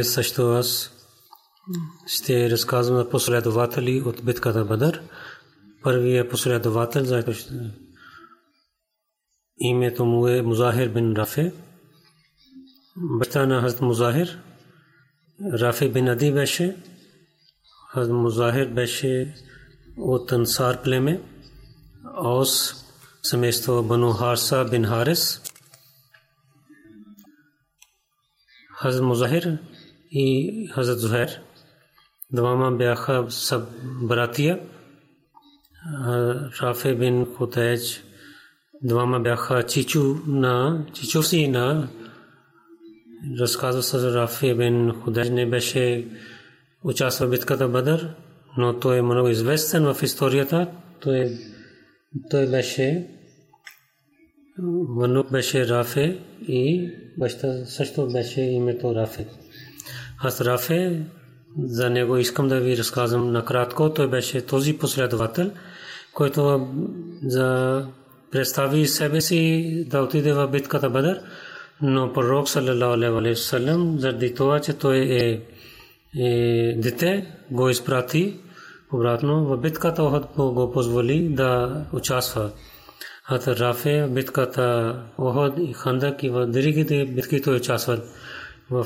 Днес също аз ще разказвам на последователи от битката Бадър. Първият последовател, заето ще... името му е Музахир бин Рафе. Баща на Хазд Музахир. Рафе бин Ади беше. Хазд Музахир беше от Ансар племе. Ос семейство Бану Харса бин Харис. Хазрат Музахир и Хазрат Зухер. Двама бяха саб братия. Рафе бин Хутеж. Двама бяха чичу на чичуси на разказва се Рафе бин Худеж не беше участвал в битката Бадър, но той е много известен в историята. Той, той беше внук беше Рафе и баща също беше името Рафе. Аз Рафе, за него искам да ви разказвам накратко. Той беше този последовател, който за представи себе си да отиде в битката Бадър, но пророк саллалаху алейхи вассалам заради това, че той е, е дете, го изпрати обратно в битката Охот го позволи да участва. Хат Рафе битката Охот и Хандак и в другите битки той участвал. В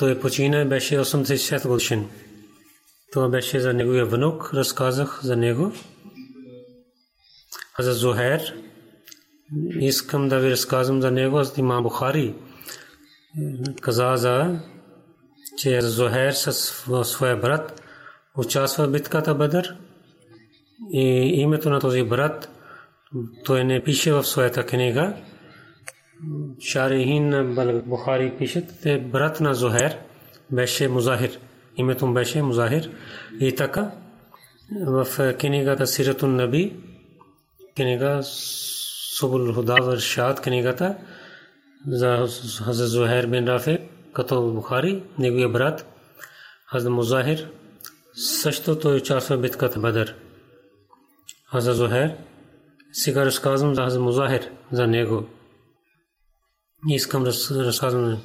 той почина беше 86 годишен. Това беше за неговия внук, разказах за него. А за Зухер искам да ви разказвам за него, за имам Бухари. Каза за, че Зухер със своя брат участва в битката Бадър и името на този брат той не пише в своята книга. Шарихин Бухари пишат, те брат на Зухер беше Музахир. Името му беше Музахир. И така, в книгата Сиратун Наби, книга Субул Худа Варшад, книгата за Хазрат Зухер бин Рафе, като Бухари, неговия брат, Хазрат Музахир, също той участва в битката Бадър. Хазрат Зухер, сега разказвам за Хазрат Музахир, за него. Искам да разказвам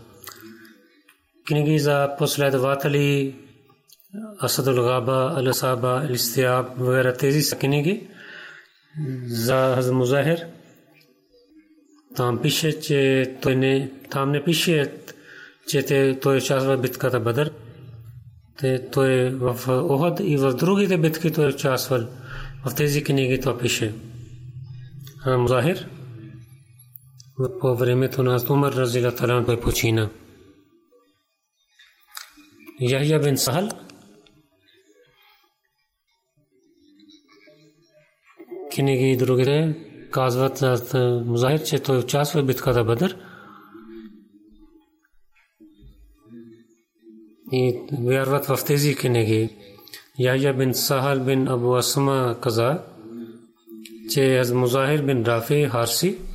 книги за последователи Асадул Габа, Алисаба, Илистиаб, вгайра тези са книги за Хазрат Музахир. Там пише, че той не, там не пише, че те, той участва в битката Бадър. Те, той е в Охад и в другите битки той е участвал. В тези книги това пише. Музахир по времето на Умар Разила Талан той почина. Яхя бин Сахал книги и другите казват за Музахир, че той участва в битката Бадър. И вярват в тези книги. Яхя бин Сахал бин Абу Асма каза, че Музахир бин Рафи Харси моя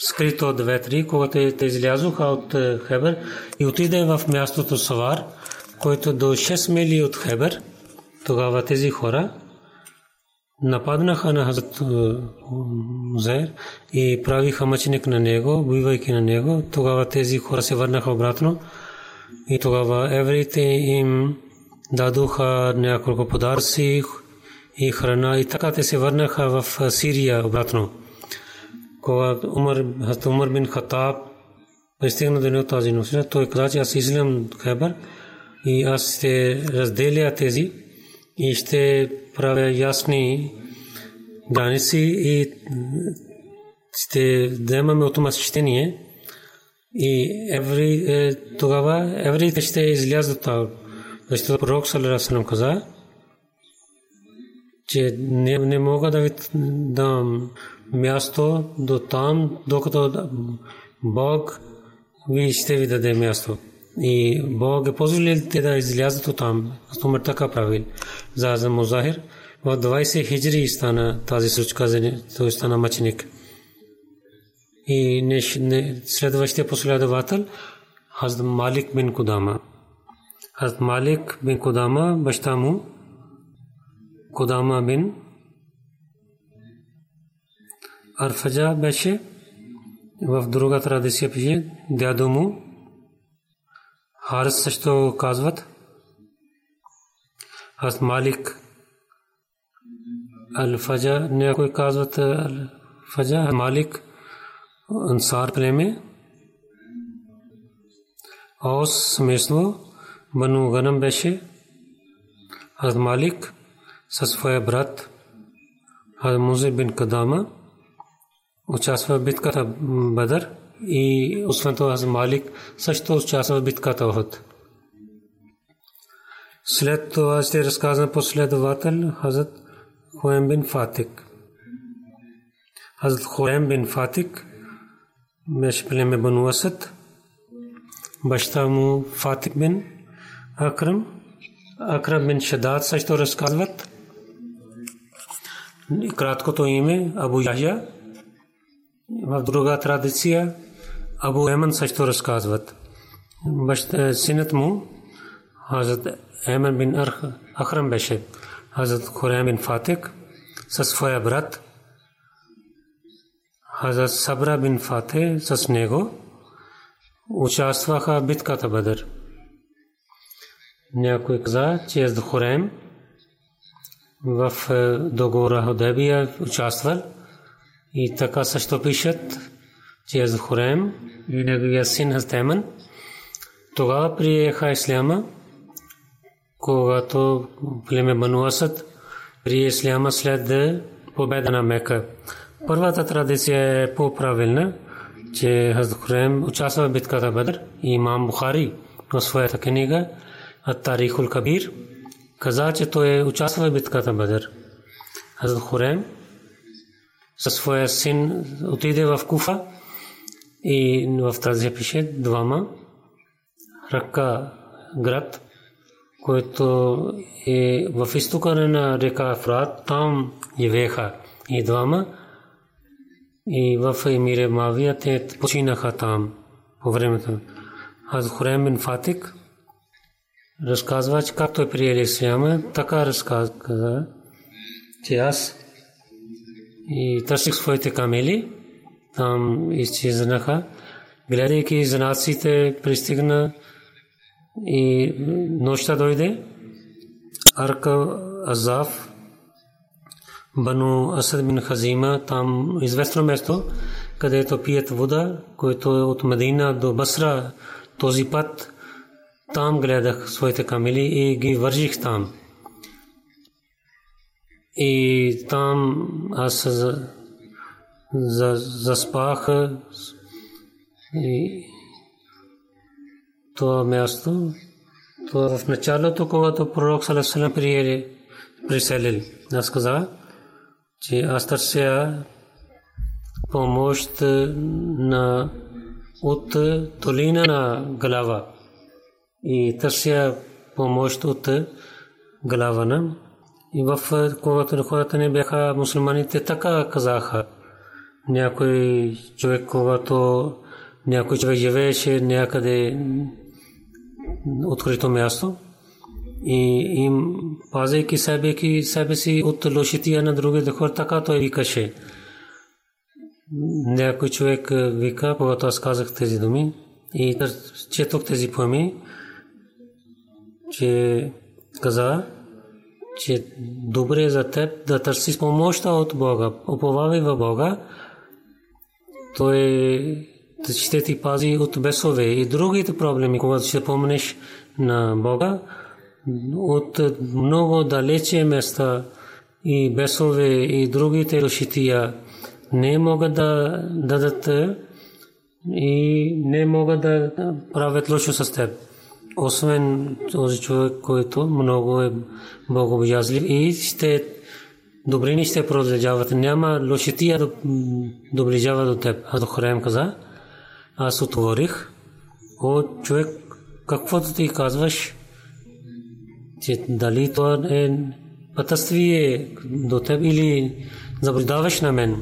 скрито от ветри, когато те излязоха от Хебър и отиде в мястото Савар, който до 6 мили от Хебър, тогава тези хора нападнаха на Хазрат Музер и правиха мъченик на него, убивайки на него. Тогава тези хора се върнаха обратно и тогава евреите им дадоха няколко подаръци и храна. И така те се върнаха в Сирия обратно когато Умар, Хазрат Умар бин Хатаб пристигна до него тази носина, той каза, че аз излизам Хайбър и аз ще разделя тези и ще правя ясни граници и ще вземаме автоматичение и еври, е, тогава евреите ще излязат там. Защото пророк Салерасалам каза, че не, не мога да ви дам място до там, докато Бог ви ще ви даде място. И Бог е позволил те да излязат от там. Умар така правил. За за Музахир. В 20 хиджри стана тази случка, той стана мъченик. И следващия последовател Хазд Малик бин Кудама. Хазд Малик бин Кудама, баща му, Кудама бин Арфаджа беше в друга традиция пише дядо му. Харс също казват. Аз Малик Алфаджа, някой казват Алфаджа, Малик Ансар племе. Ос смесно Бану Ганам беше. Аз Малик със своя брат Аз Музе бин Кадама участва в битката Бадър и освен това Малик също участва в битката Охот. След това ще разказвам последовател Хазрат Хуем бин Фатик. Хазрат Хуем бин Фатик беше племе Бану Асад. Баща му Фатик бин Акрам. Акрам бин Шадад също разказват. Краткото име Абу Яхя в друга традиция Абу Еман също разказват. Синът му, Хазрат Еман бин Ахрам беше, Хазрат Хурем бин Фатик със своя брат, Хазрат Сабра бин Фате с него, участваха в битката Бадър. Някой каза, че е Хурем в е, договора Худебия участвал, и така също пишат, че е Хурем и неговия син Хазтеман. Тогава приеха Исляма, когато племе Бану Асад прие Исляма след победа на Мека. Първата традиция е по-правилна, че Хазрат Хурем участва в битката Бадр и имам Бухари в своята книга Ат-Тарихул Кабир каза, че той участва в битката Бадр. Хазрат Хурем със своя син отиде в Куфа и в тази пише двама Рака град, който е в изтока на река Фрат, там живееха и двама и в Емире Мавия те починаха там по времето. Аз Хурем бин Фатик разказва, че както е приели Исляма, така разказва, че аз и търсих своите камели, там изчезнаха. Гледайки знаците, пристигна и нощта дойде. Арка Азав, Бану Асад бин Хазима, там известно место, където пият вода, което е от Медина до Басра. Този път там гледах своите камели и ги вържих там. И там аз за, заспах и това място. Това в началото, когато пророк Салесалам приели, приселил, аз каза, че аз търся помощ на от долина на глава и търся помощ от глава на. И в когато хората не бяха мусулманите, така казаха. Някой човек, когато някой човек живееше някъде открито място и им пазейки себе, себе си от лошития на другите хора, така той викаше. Някой човек вика, когато аз казах тези думи и четох тези поеми, че каза, че добре е за теб да търсиш помощта от Бога. Уповавай в Бога. Той ще ти пази от бесове и другите проблеми, когато ще помнеш на Бога, от много далече места и бесове и другите лошития не могат да дадат и не могат да правят лошо с теб освен този човек, който много е богобоязлив и ще добрини ще продължават. Няма лошития да доближава до теб. А до Хурем каза, аз отворих, о човек, каквото ти казваш, че дали това е пътствие до теб или заблудаваш на мен.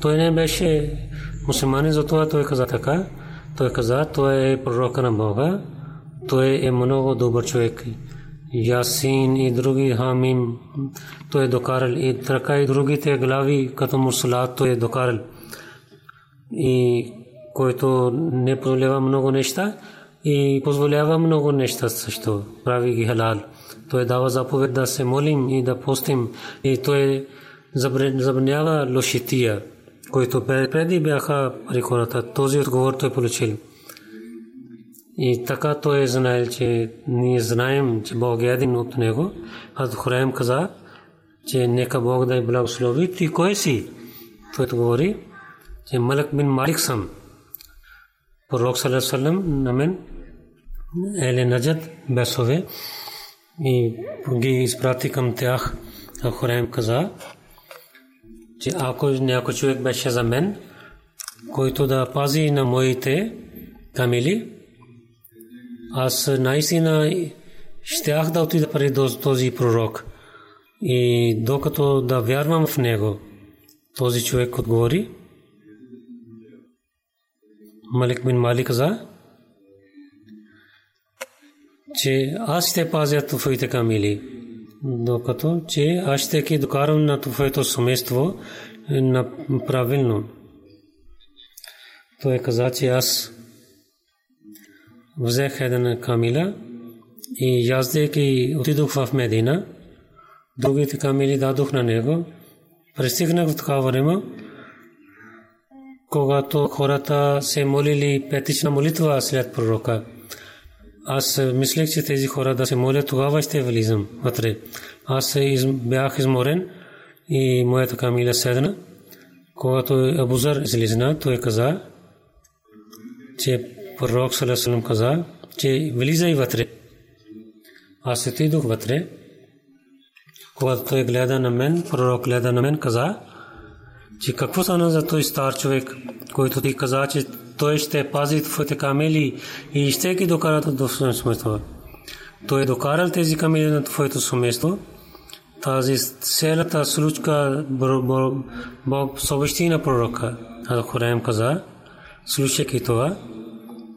Той не беше мусулманин, затова той каза така. Той каза, той е пророка на Бога. Той е много добър човек. Ясин и други Хамим, той е докарал и така и другите глави като Мурсалат той е докарал. И който не позволява много неща и позволява много неща също. Прави ги халал. Той дава заповед да се молим и да постим. И той забранява лошития, които преди бяха при хората. Този отговор той получил. И така той е знае, че ние знаем, че Бог е един от него. Аз Хурайм каза, че нека Бог да е благослови. Ти кой си? Той говори, че Малак бин Малик съм. Пророк Салесалем на мен Еле Наджад бесове и ги изпрати към тях. А Хурайм каза, че ако някой човек беше за мен, който да пази на моите камили, аз наистина щях да отида при този пророк. И докато да вярвам в него, този човек отговори. Малик бин Малик каза, че аз ще пазя твоите камили, докато че аз ще ги докарам на твоето семейство на правилно. Той каза, че аз взех една камила и яздейки отидох в Медина. Другите камили дадох на него. Пристигнах в такава време, когато хората се молили петична молитва след пророка. Аз мислех, че тези хора да се молят, тогава ще влизам вътре. Аз бях изморен и моята камила седна. Когато Абузар излизна, той каза, че пророк Салесалам каза, че влизай вътре. Аз отидох вътре. Когато той гледа на мен, пророк гледа на мен, каза, че какво стана за той стар човек, който ти каза, че той ще пази твоите камели и ще ги докарат до семейство. Той докарал тези камели на твоето семейство. Тази селата случка Бог съобщи на пророка. А Хурем каза, слушайки това,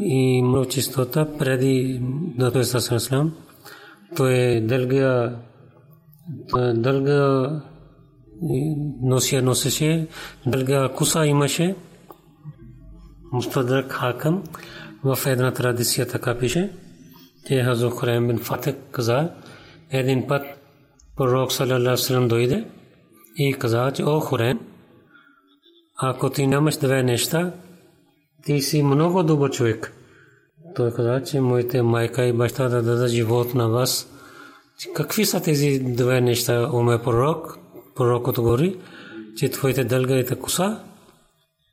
и много чистота преди да той е ислам. Той е дълга дълга носия носеше, дълга куса имаше. Мустадрак Хакъм в една традиция така пише, че Хазо Хурайм бин Фатик каза, един път пророк салалаху ти си много добър човек. Той каза, че моите майка и баща да дадат живот на вас. Какви са тези две неща, о ме пророк? Пророкът говори, че твоите дългите коса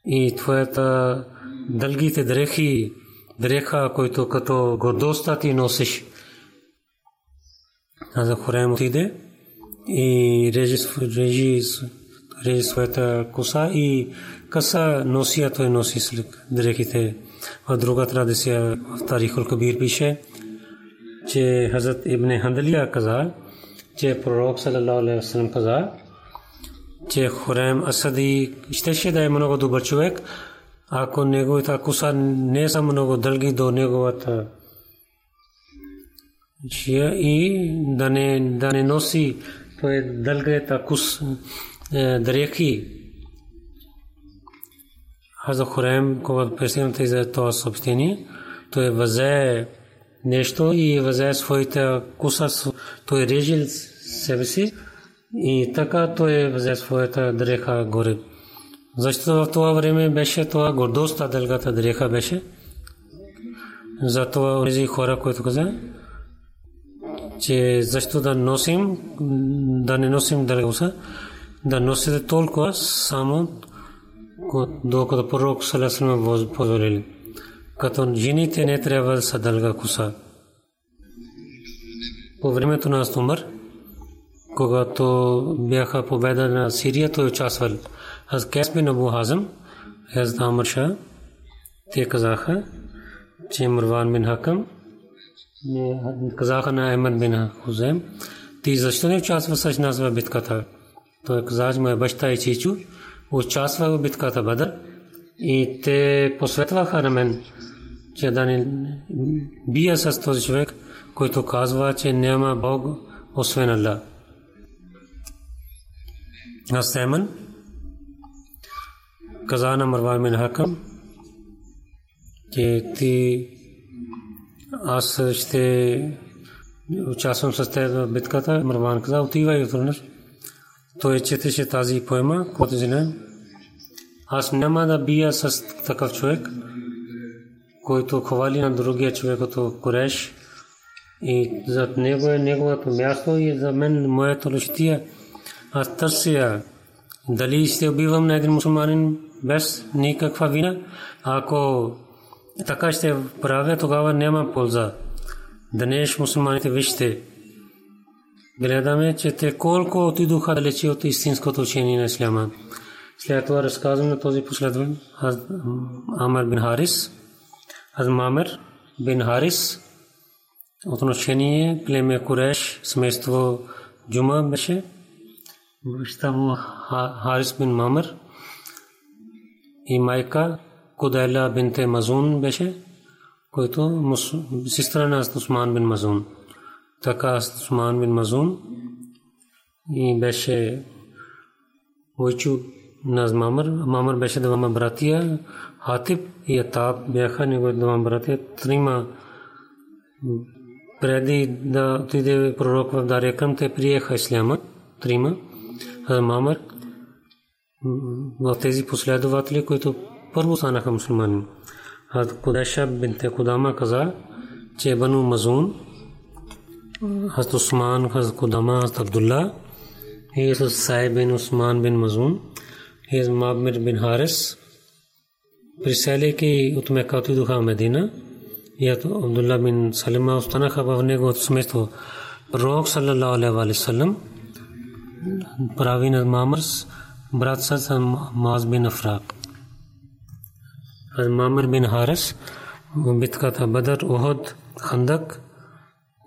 и твоята дългите дрехи, дреха, който като гордостта ти носиш. Аз Хурем отиде и режи, режи, режи своята коса и каса носия той носи след дрехите. В друга традиция в Тарихул Кабир пише, че Хазрат Ибн Хандалия каза, че пророк саллалаху алейхи вассалам каза, че Хурем Асади щеше да е много добър човек, ако неговата коса не са много дълги до неговата шия и да не, да не носи той дългата кус е, дрехи. Аз Хурем, когато пристигнахте за това съобщение, той възе нещо и възе своите куса, той режил себе си и така той взе своята дреха горе. Защото в това време беше това гордостта, дългата дреха беше. Затова тези хора, които каза, че защо да носим, да не носим дългоса, да носите толкова само докато пророк Салесалам позволили. Като жените не трябва да са дълга коса. По времето на Астумър, когато бяха победа на Сирия, той участвал. Аз Кес бин Абу Хазм, аз Амр Ша, те казаха, че Мурван бин Хакъм, казаха на Ахмед бин Хузем, ти защо не участва с нас в битката? Той каза, че моя баща и чичу участва в битката Бадър и те посветваха на мен, че да не бия с този човек, който казва, че няма Бог освен Аллах. Асеман каза на Марван бин Хакам, че ти аз ще участвам с теб в битката. Марван каза, отивай отвърнеш. Той четеше тази поема, която знае. Аз няма да бия с такъв човек, който хвали на другия човек като Кореш. И зад него е неговото място и за мен моето лъщия аз търся дали ще убивам на един мусулманин без никаква вина. Ако така ще правя, тогава няма полза. Днес мусулманите вижте, гледаме, че те колко отидоха далече от истинското учение на Исляма. След това разказвам на този последван Амар бин Харис, аз Мамер бин Харис, отношение племе Куреш, семейство Джума беше, баща му Харис бин Мамър и майка Кудайла бинте Мазун беше, който сестра на Усман бин Мазун. Така Усман бин Мазун и беше Ойчу на Мамър. Мамър беше двама братия, Хатиб и Атаб бяха негови двама братия. Трима преди да отиде пророк в Дария към те приеха исляма. Трима. Мамър в тези последователи, които първо станаха мусулмани. Хазрат Кудеша бинте Кудама каза, че Бану Мазун, حضرت عثمان، حضرت قدامہ، حضرت عبداللہ ہی حضرت سائے بن عثمان بن مزون ہی از معمر بن حارث پرسیلے کی اتم قاتل دخا مدینہ، یا تو عبداللہ بن سلمہ استنا خبرنے کو سمجھ ہو۔ روک صلی اللہ علیہ وآلہ وسلم، پراوین مامرس برات سد معاذ بن افراق۔ از معمر بن حارث بتکا تھا بدر، احد، خندق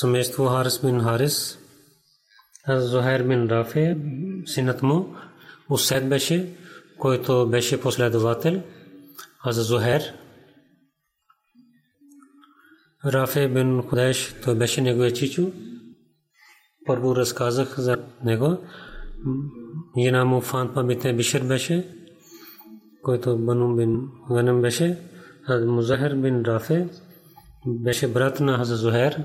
семейство Харис бин Харис. Хаза Зухайр бин Рафе синът му Усед беше, който беше последовател. Хаза Зухайр Рафе бин Худеш, той беше неговия чичо. Първо разказах за него. Жена му Фантма бите Бишер беше, който Бану бин Ганам беше. Музахер бин Рафе беше брат на Хаза Зухер.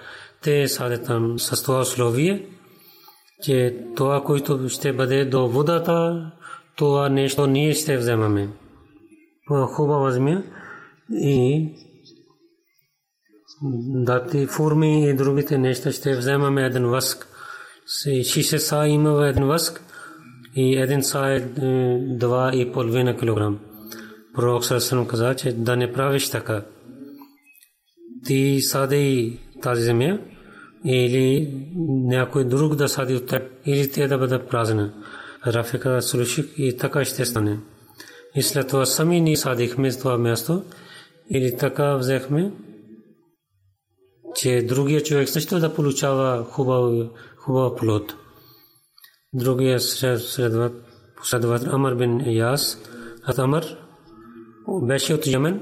те садят там с това условие, че това, което ще бъде до водата, това нещо ние ще вземаме. Хубава земя и дати форми и другите неща ще вземаме един възк. 60 са има един възк и един са е 2,5 кг. Пророк Сърсън каза, че да не правиш така. Ти сади тази земя или някой друг да сади от теб, или те да бъде празна. Рафика да слуших и така ще стане. И след това сами ни садихме с това място, или така взехме, че другия човек също да получава хубав, хубав плод. Другия последовател Амар бин Яс, от Амар беше от Йемен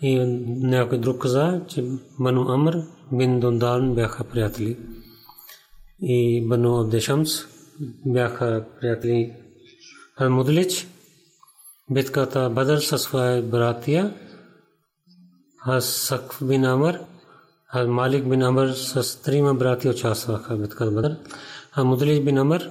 и някой друг каза, че Бану Амр бин Дулдан бяха приятели. И Бану Абдешамс бяха приятели. Ал Мудлич битката Бадър със своя братия Аз Сакф бин Амр Ал Малик бин Амр с трима братия участваха в битката Бадър. А Мудлич бин Амр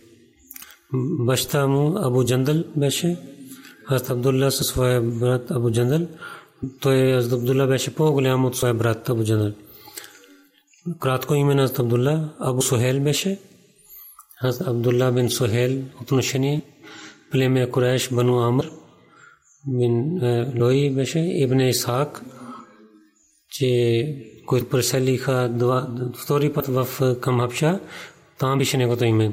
Баща му Абу Джандал беше. Аз Абдулла със своя брат Абу Джандал. Той Аз Абдулла беше по-голям от своя брат Абу Джандал. Кратко име на Абдулла Абу Сухел беше. Аз Абдулла бин Сухел отношение племе Курайш Бану Амр бин е, Лои беше Ибн Исхак че които преселиха втори път в е, към Хабша, там беше неговото име.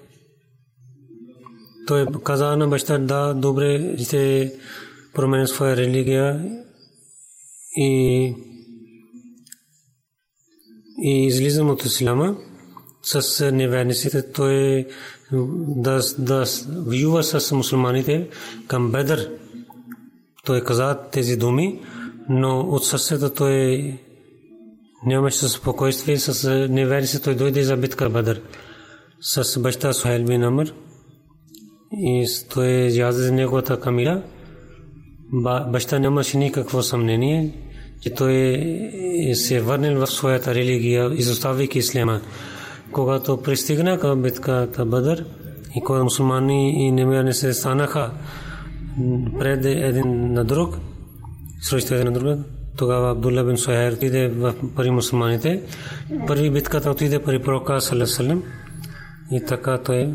той каза на баща да добре ще променя своя религия и и излизам от ислама с неверниците. Той да, да воюва с мусулманите към Бедър. Той каза тези думи, но от сърцето той нямаше спокойствие с неверниците. Той дойде за битка Бедър с баща Сухайл бин Амр и той яде за неговата камила. Баща нямаше никакво съмнение, че той се е върнал в своята религия, изоставяйки ислама когато пристигна към битката Бадър и когато мусулмани и немирни се станаха пред един на друг, срещу един на друг, тогава Абдулла бин Суайр отиде в пари мусулманите. Първи битката отиде при пророка Салесалем и така той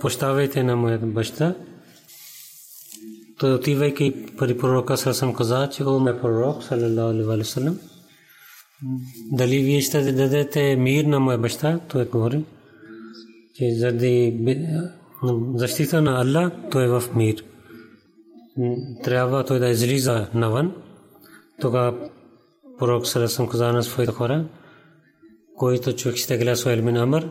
поставяйте на моя баща. Той отивайки при пророка саллалаху каза, че о ме пророк саллалаху алейхи ва саллям дали вие ще дадете мир на моя баща? Той говори че заради защита на Аллах той е в мир. Трябва той да излиза навън. Тогава пророк Сарасам каза на своите хора, който човек ще гледа своя елмин Амър,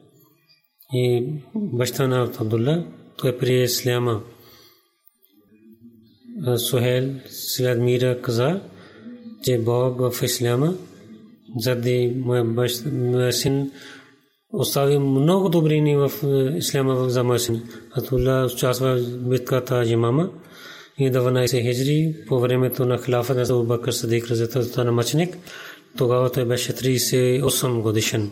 и баща на Абдулла, той прие Исляма. Сухел след мира каза, че Бог в Исляма, заради моя син остави много добрини в исляма за Масин. Атулла участва в битката Джимама и 12 хиджри по времето на хилафа на Бакр Садик разетата на мъченик. Тогава той беше 38 годишен.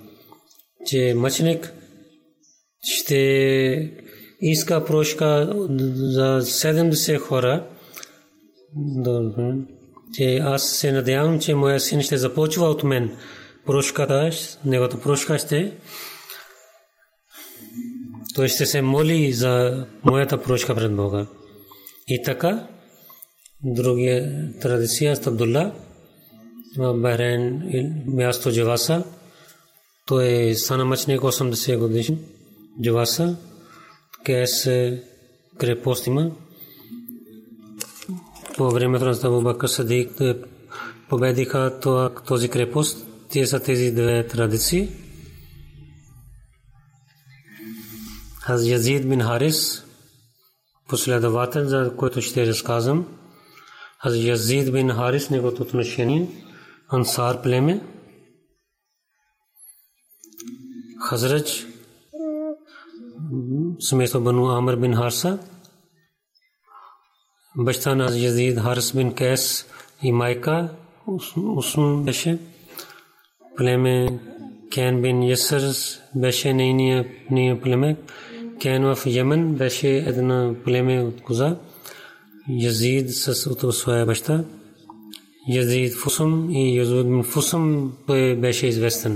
че мъченик ще иска прошка за 70 хора, че аз се надявам, че моя син ще започва от мен. Прошката, неговата прошка ще той ще се моли за моята прошка пред Бога. И така, другия традиция Абдулла, Бахрейн място Джаваса, той е стана мъчник 80 годишен. Джаваса, Кес крепост има. По времето на Абу Бакър Садик победиха този крепост. Те са тези две традиции. Аз Язид бин Харис, последовател, за който ще разказвам. Аз Язид бин Харис, неговото отношение, ансар племе. حضرت سمیتو بنو عامر بن حارثہ بچتا از یزید حارث بن کیس مائکہ اسم بیشے پلے میں کین بن یسرس بیشے نئی اپنی پلے میں کین وف یمن، بیشے ادنا پلے میں گزا یزید سس اتو سوائے بچتا، یزید فسم، ای یزود من فسم، پہ بیشے از ویستن۔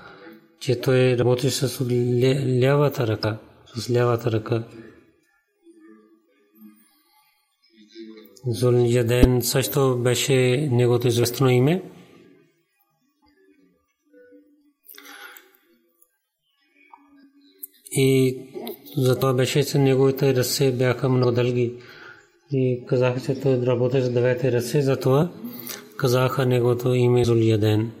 че той работи с лявата ръка. С лявата ръка. Зул Яден също беше неговото известно име. И затова беше, че неговите ръце бяха много дълги. И казаха, че той работи с девете ръце, затова казаха неговото име Зулияден.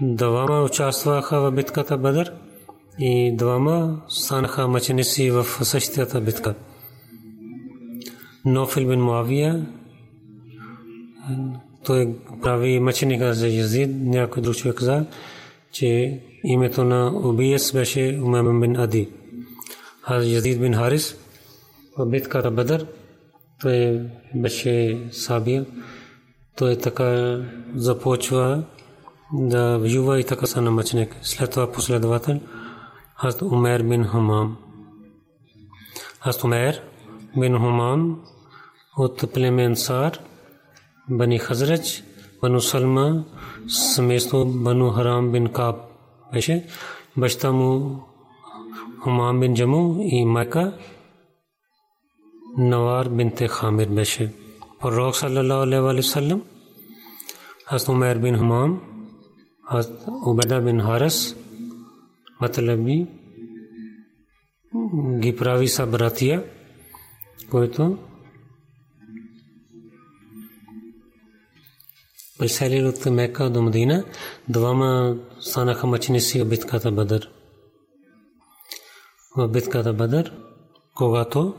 двама участваха в битката Бадър и двама станаха мъченици в същата битка. Нофил бин Муавия, той прави мъченика за Язид, някой друг човек каза, че името на убиец беше Умам бин Ади. Язид бин Харис в битката Бадър. Той беше сабия. Той така започва да воюва и така са намъчник. След това последовател Хазрат Умер бин Хамам. Хазрат Умер бин Хамам от племе Ансар, Бани Хазрач, Бану Салма, семейство Бану Харам бин Каб беше. Баща му Умам бин Джаму и майка Навар бинте Хамир беше. Пророк саллаллаху алейхи ва саллям Хазрат Умер бин Хамам Хазрат Убайда бин Харис Матлаби ги прави са братия, които преселили от Мека до Мадина, двама станаха мъченици в битката Бадър в битката Бадър, когато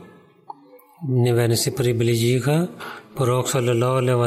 неверници приближиха, пророк саллалаху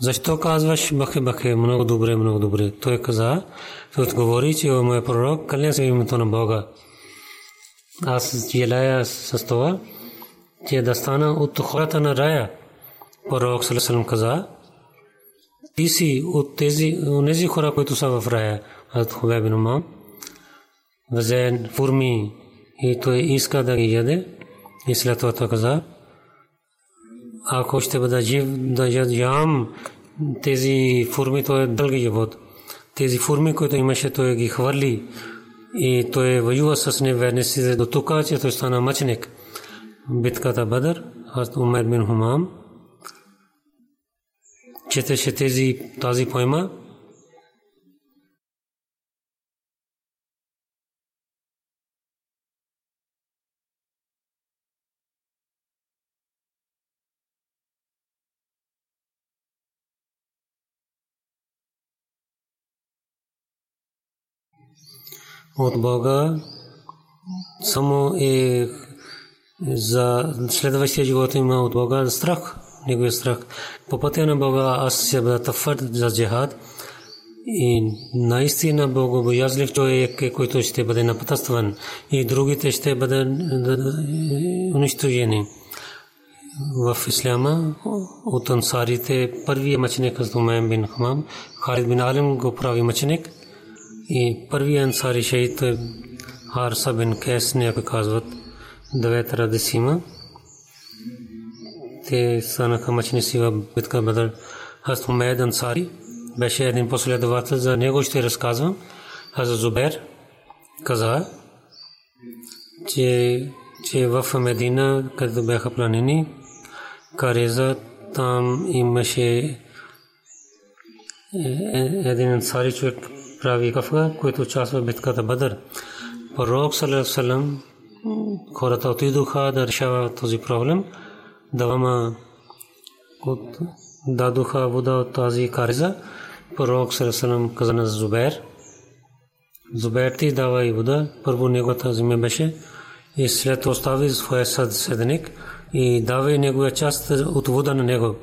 защо казваш бахе, бахе, много добре, много добре? Той каза, той отговори, че о мой пророк, каля се името на Бога. Аз желая с това, че да стана от хората на рая. Пророк Салерасалам каза, ти си от тези, тези хора, които са в рая. Аз Хубеб бин Умам взе форми и той иска да ги яде. И след това той каза, ако ще бъда жив да ям тези форми, то е дълги живот. Тези форми, които имаше, той ги хвърли и той воюва с неверниците до тук, че той стана мъченик. Битката Бадър, Хазрат Умер бин Хумам, четеше тези, тази поема, от Бога само е за следващия живот има от Бога страх, неговия страх. По пътя на Бога аз се бъда твърд за джихад и наистина богобоязлив човек е, който ще бъде напътстван и другите ще бъдат унищожени. В Исляма от ансарите първият мъченик е Зумайм бин Хамам, Халид бин Алим го прави мъченик и първият ансари шейт Харса бин Кес някой казват девет радисима. Те станаха мъченици в битка Бадър. Аз Хумейд Ансари беше един последовател, за него ще разказвам. Аз Зубер каза, че, че в Медина, където бяха планини, Кареза, там имаше един ансари човек прави кафа, който участва в битката Бадър. Пророк Салам хората отидоха да решава този проблем. Давама дадоха вода от тази кариза. Пророк Салам каза на Зубер. Зубер ти дава и вода. Първо неговата земя беше и след остави своя седеник и дава неговия част от вода на него.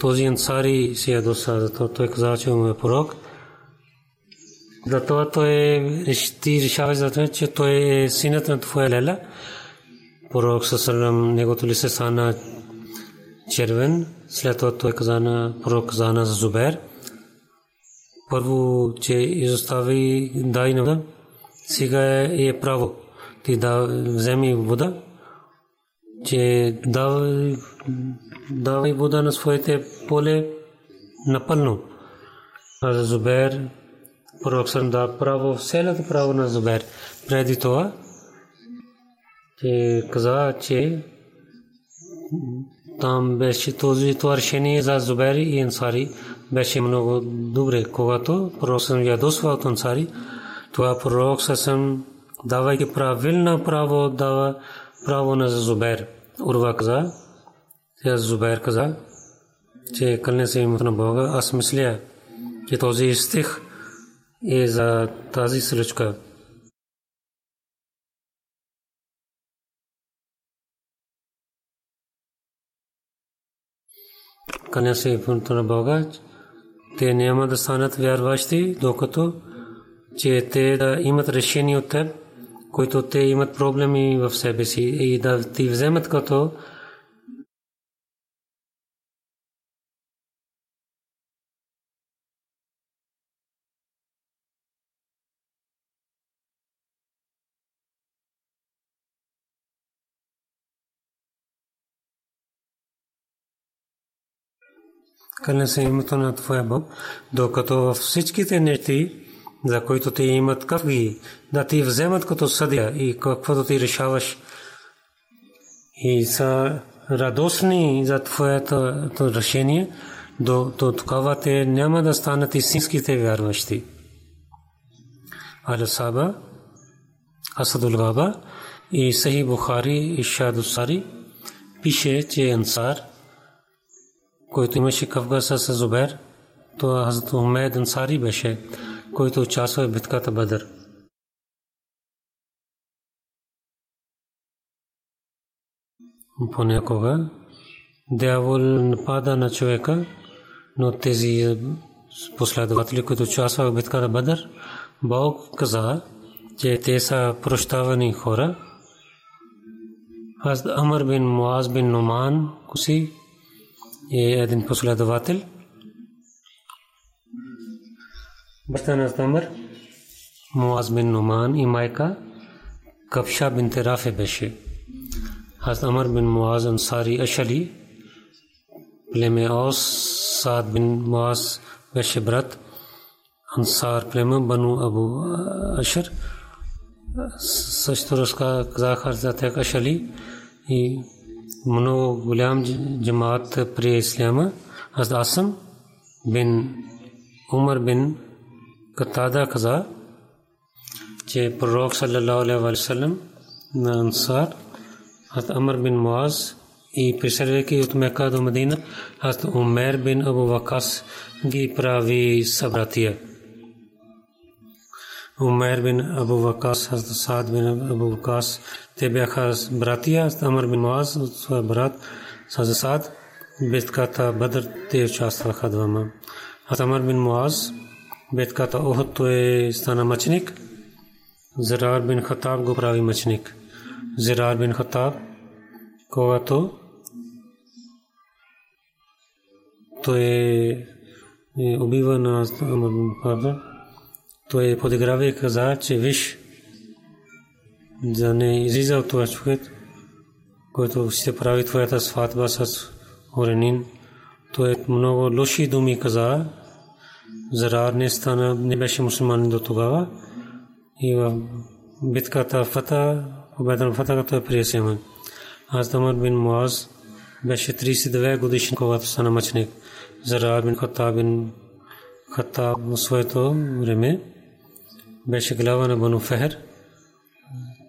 Този ансари си ядоса, той каза, че му е пророк. Затова той ти решава за това, че той е синът на твоя леля. Пророк Сасалам, негото лице стана червен. След това той каза на пророк каза на Зубер. Първо, че изостави дай на вода. Сега е, е право. Ти да вземи вода, че давай, давай вода на своите поле напълно. А Зубер пророк съм да право, целото право на Зубер. Преди това, че каза, че там беше този това решение за Зубер и Ансари беше много добре, когато пророк съм ядосва от Ансари, това пророк съм давайки правилно право, дава право на Зубер. Урва каза, че Зубер каза, че кълне се името на Бога, аз мисля, че този стих е за тази случка. Каня се името на Бога, те няма да станат вярващи, докато че те да имат решение от теб, които те имат проблеми в себе си и да ти вземат като Кълне се името на Твоя Бог, докато във всичките нещи, за които ти имат кафги, да ти вземат като съдия и каквото ти решаваш и са радостни за Твоето решение, до, до тогава те няма да станат истинските вярващи. Аля Саба, Асадул Баба и Сахи Бухари и Шадусари пише, че Ансар – който имаше кавга с Зубер, то Хазрат Умейд Ансари беше, който участва в битката Бадър. Понякога дявол напада на човека, но тези последователи, които участваха в битката Бадър, Бог каза, че те са прощавани хора. Аз Амар бин Муаз бин Нуман, Куси, е един последовател. Баща на Тамър, Муаз бин Нуман и майка Капша бин Терафе беше. Аз Амар бин Муаз Ансари Ашали, племе Ос Саад бин Муаз беше брат. Ансар племе Бану Абу Ашар също разказах Хазрат Акашали и много голям джамаат при исляма. Аз Асам бин Умар бин Катада каза, че пророк саллалаху алейхи ва саллям на Ансар, аз Амр бин Муаз и преселвайки от Мека до Медина, аз Умер бин Абу Вакас ги прави събратия. Умер бин Абу Вакас, аз Саад бин Абу Вакас, те бяха братия, аз Амр бин Муаз своя брат, аз Саад, битката Бадр те участваха двама. Аз Амр бин Муаз, битката Охот той стана мъченик, Зирар бин Хатаб го прави мъченик. Зирар бин Хатаб, когато той е убива на Амр бин Хатаб, той подиграва и каза, че виж, да не излиза от това човек, който ще прави твоята сватба с Оренин. Той е много лоши думи каза. Зарар не стана, не беше мусулманин до тогава. И в битката Фата, победа на Фата, като е прие Аз Дамар бин Муаз беше 32 годишен, когато стана мъченик. Зарар бин Хата бин Хата в своето време беше глава на Бану Фехер.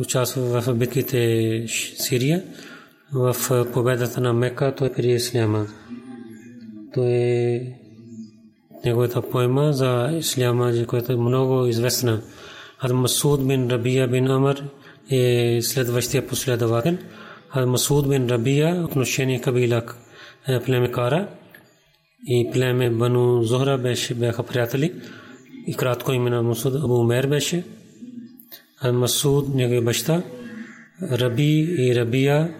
участва в битките Сирия, в победата на Мека, той при Исляма. Той е неговата поема за Исляма, която е много известна. Ад Масуд бин Рабия бин Амр е следващия последовател. Ад Масуд бин Рабия отношение кабила племе Кара и племе Бану Зохра беше бяха приятели и кратко име на Масуд Абу Умер беше. А Масуд неговия баща, Раби и Рабия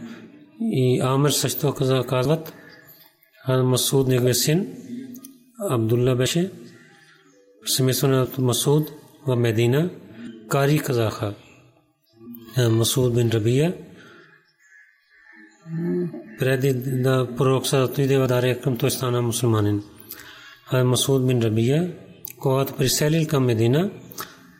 и Амр също казват. А Масуд неговия син, Абдулла беше. Семейство на Масуд в Медина. Кари казаха. Масуд бин Рабия преди да пророк са отиде в Дария към той стана мусулманин. А Масуд бин Рабия когато приселил към Медина,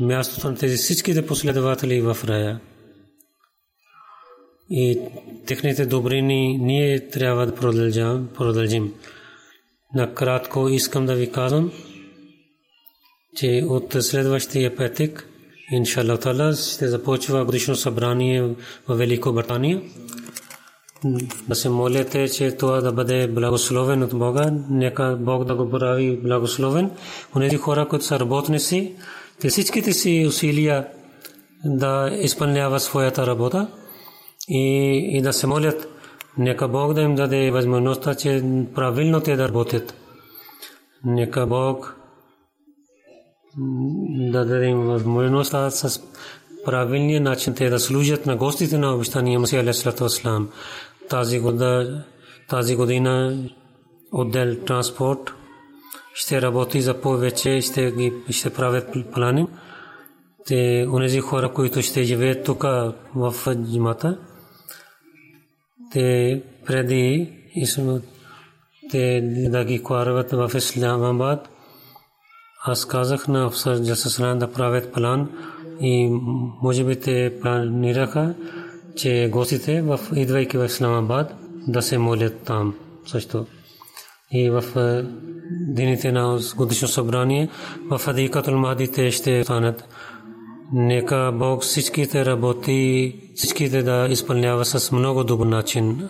мястото на тези всичките последователи в рая. И техните добрини ние трябва да продължим. Накратко искам да ви казвам, че от следващия петък, иншаллах ще започва годишно събрание в Великобритания да се молите, че това да бъде благословен от Бога. Нека Бог да го прави благословен. Унези хора, които са работници, те всичките си усилия да изпълняват своята работа и, и да се молят. Нека Бог да им даде възможността, че правилно те да работят. Нека Бог да даде им възможността с правилния начин те да служат на гостите на обещания Масия Алейхиссалату Вассалам тази година, тази година отдел транспорт ще работи за повече, ще, ги, ще правят плани. Те, онези хора, които ще живеят тук в джимата, те преди те да ги карват в Исламабад. Аз казах на Афсар Джасасалан да правят план и може би те планираха че гостите идвайки в Исламабад да се молят там също. И в дините на годишно събрание в Адикатул Махди те ще станат. Нека Бог всичките работи, всичките да изпълнява с много добър начин.